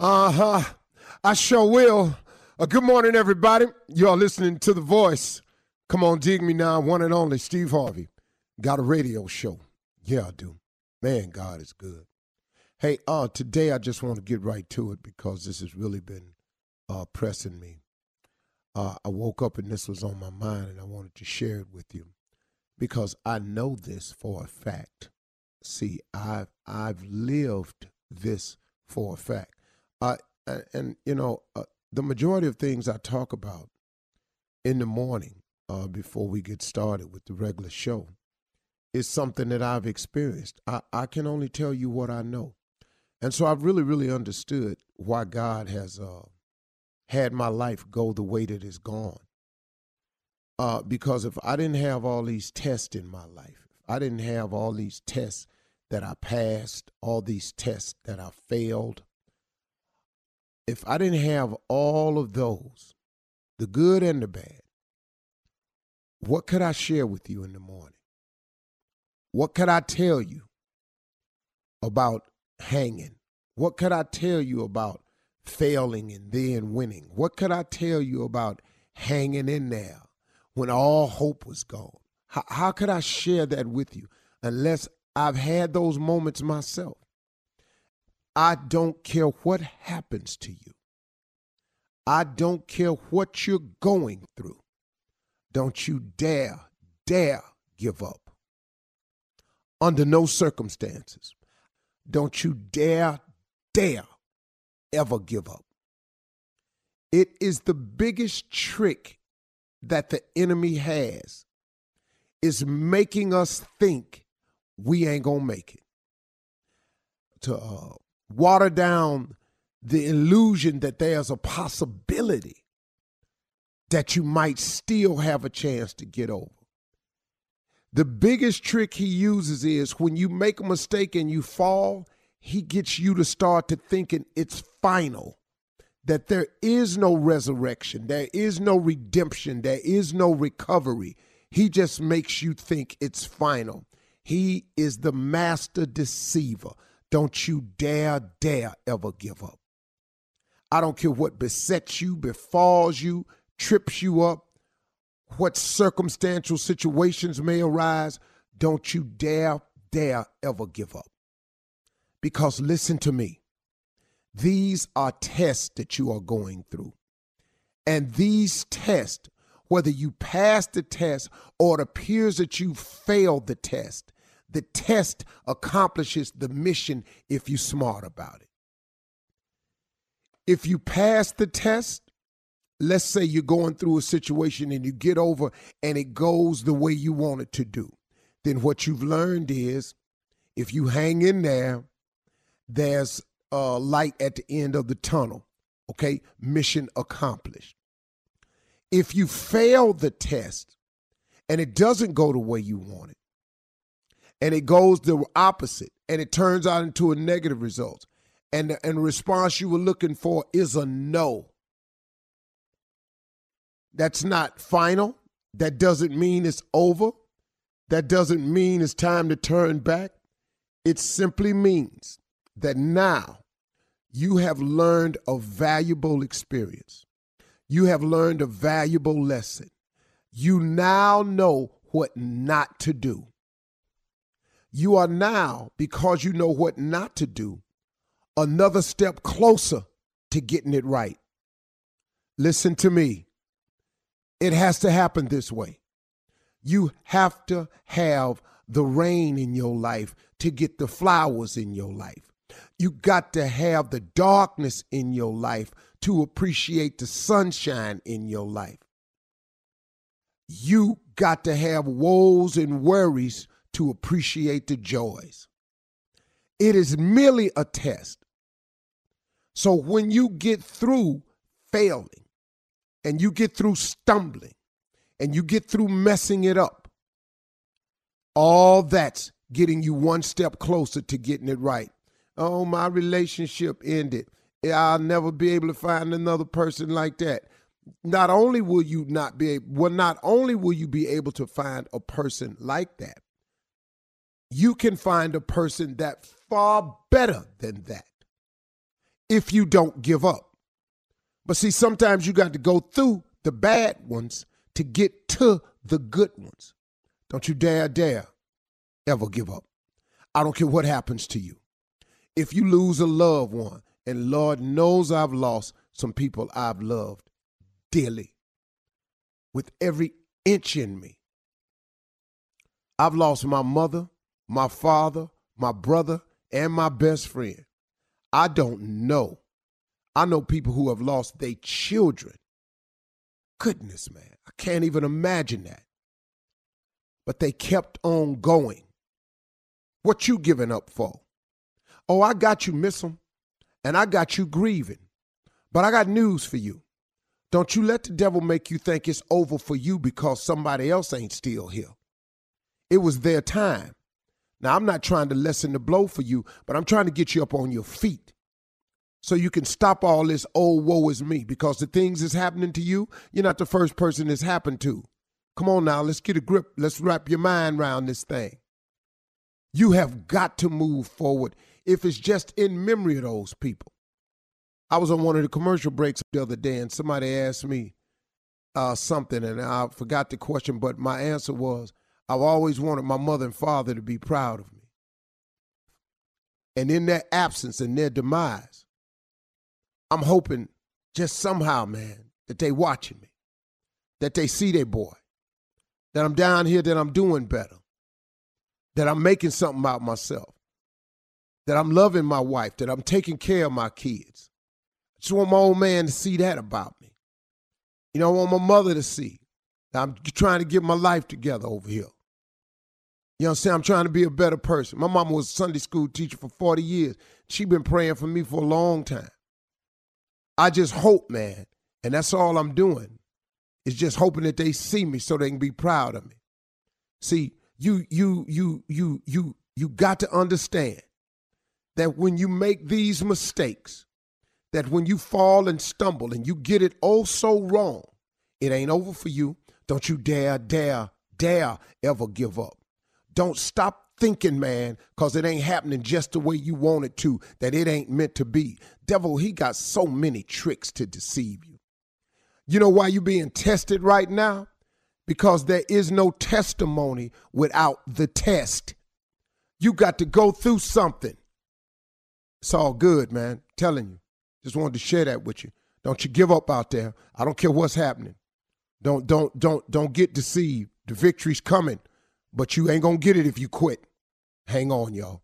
Uh huh. I sure will. Uh, good morning, everybody. Y'all listening to The Voice. Come on, dig me now. One and only Steve Harvey. Got a radio show. Yeah, I do. Man, God is good. Hey, uh, today I just want to get right to it because this has really been uh, pressing me. Uh, I woke up and this was on my mind and I wanted to share it with you because I know this for a fact. See, I've I've lived this for a fact. Uh, and you know, uh, the majority of things I talk about in the morning uh, before we get started with the regular show is something that I've experienced. I, I can only tell you what I know. And so I've really, really understood why God has uh, had my life go the way that it's gone. Uh, because if I didn't have all these tests in my life, if I didn't have all these tests that I passed, all these tests that I failed, if I didn't have all of those, the good and the bad, what could I share with you in the morning? What could I tell you about hanging? What could I tell you about failing and then winning? What could I tell you about hanging in there when all hope was gone? How, how could I share that with you unless I've had those moments myself? I don't care what happens to you. I don't care what you're going through. Don't you dare, dare give up. Under no circumstances. Don't you dare, dare ever give up. It is the biggest trick that the enemy has is making us think we ain't gonna make it. To uh, water down the illusion that there's a possibility that you might still have a chance to get over. The biggest trick he uses is when you make a mistake and you fall, he gets you to start to thinking it's final, that there is no resurrection, there is no redemption, there is no recovery. He just makes you think it's final. He is the master deceiver. Don't you dare, dare ever give up. I don't care what besets you, befalls you, trips you up, what circumstantial situations may arise. Don't you dare, dare ever give up. Because listen to me, these are tests that you are going through. And these tests, whether you pass the test or it appears that you failed the test, the test accomplishes the mission if you're smart about it. If you pass the test, let's say you're going through a situation and you get over and it goes the way you want it to do, then what you've learned is if you hang in there, there's a light at the end of the tunnel. Okay, mission accomplished. If you fail the test and it doesn't go the way you want it, and it goes the opposite and it turns out into a negative result. And the, and the response you were looking for is a no. That's not final. That doesn't mean it's over. That doesn't mean it's time to turn back. It simply means that now you have learned a valuable experience. You have learned a valuable lesson. You now know what not to do you are now, because you know what not to do, another step closer to getting it right. Listen to me. It has to happen this way. You have to have the rain in your life to get the flowers in your life. You got to have the darkness in your life to appreciate the sunshine in your life. You got to have woes and worries to appreciate the joys. It is merely a test. So when you get through failing and you get through stumbling and you get through messing it up, all that's getting you one step closer to getting it right. Oh, my relationship ended. I'll never be able to find another person like that. Not only will you not be able, well, not only will you be able to find a person like that, you can find a person that far better than that. if you don't give up. But see, sometimes you got to go through the bad ones to get to the good ones. Don't you dare, dare ever give up. I don't care what happens to you. If you lose a loved one, and Lord knows I've lost some people I've loved dearly with every inch in me. I've lost my mother, my father, my brother, and my best friend. I don't know. I know people who have lost their children. Goodness, man. I can't even imagine that. But they kept on going. What you giving up for? Oh, I got you, miss them, and I got you grieving. But I got news for you. Don't you let the devil make you think it's over for you because somebody else ain't still here. It was their time. Now, I'm not trying to lessen the blow for you, but I'm trying to get you up on your feet so you can stop all this, oh, woe is me, because the things that's happening to you, you're not the first person it's happened to. Come on now, let's get a grip. Let's wrap your mind around this thing. You have got to move forward if it's just in memory of those people. I was on one of the commercial breaks the other day, and somebody asked me uh, something, and I forgot the question, but my answer was I've always wanted my mother and father to be proud of me. And in their absence and their demise, I'm hoping just somehow, man, that they watching me, that they see their boy, that I'm down here, that I'm doing better, that I'm making something about myself, that I'm loving my wife, that I'm taking care of my kids. I just want my old man to see that about me. You know, I want my mother to see that I'm trying to get my life together over here. You know what I'm saying? I'm trying to be a better person. My mama was a Sunday school teacher for 40 years. She been praying for me for a long time. I just hope, man, and that's all I'm doing, is just hoping that they see me so they can be proud of me. See, you you you you you you got to understand that when you make these mistakes, that when you fall and stumble and you get it oh so wrong, it ain't over for you. Don't you dare, dare, dare ever give up. Don't stop thinking, man, because it ain't happening just the way you want it to, that it ain't meant to be. Devil, he got so many tricks to deceive you. You know why you being tested right now? Because there is no testimony without the test. You got to go through something. It's all good, man. telling you. Just wanted to share that with you. Don't you give up out there. I don't care what's happening. Don't don't don't don't get deceived. The victory's coming. But you ain't going to get it if you quit. Hang on, y'all.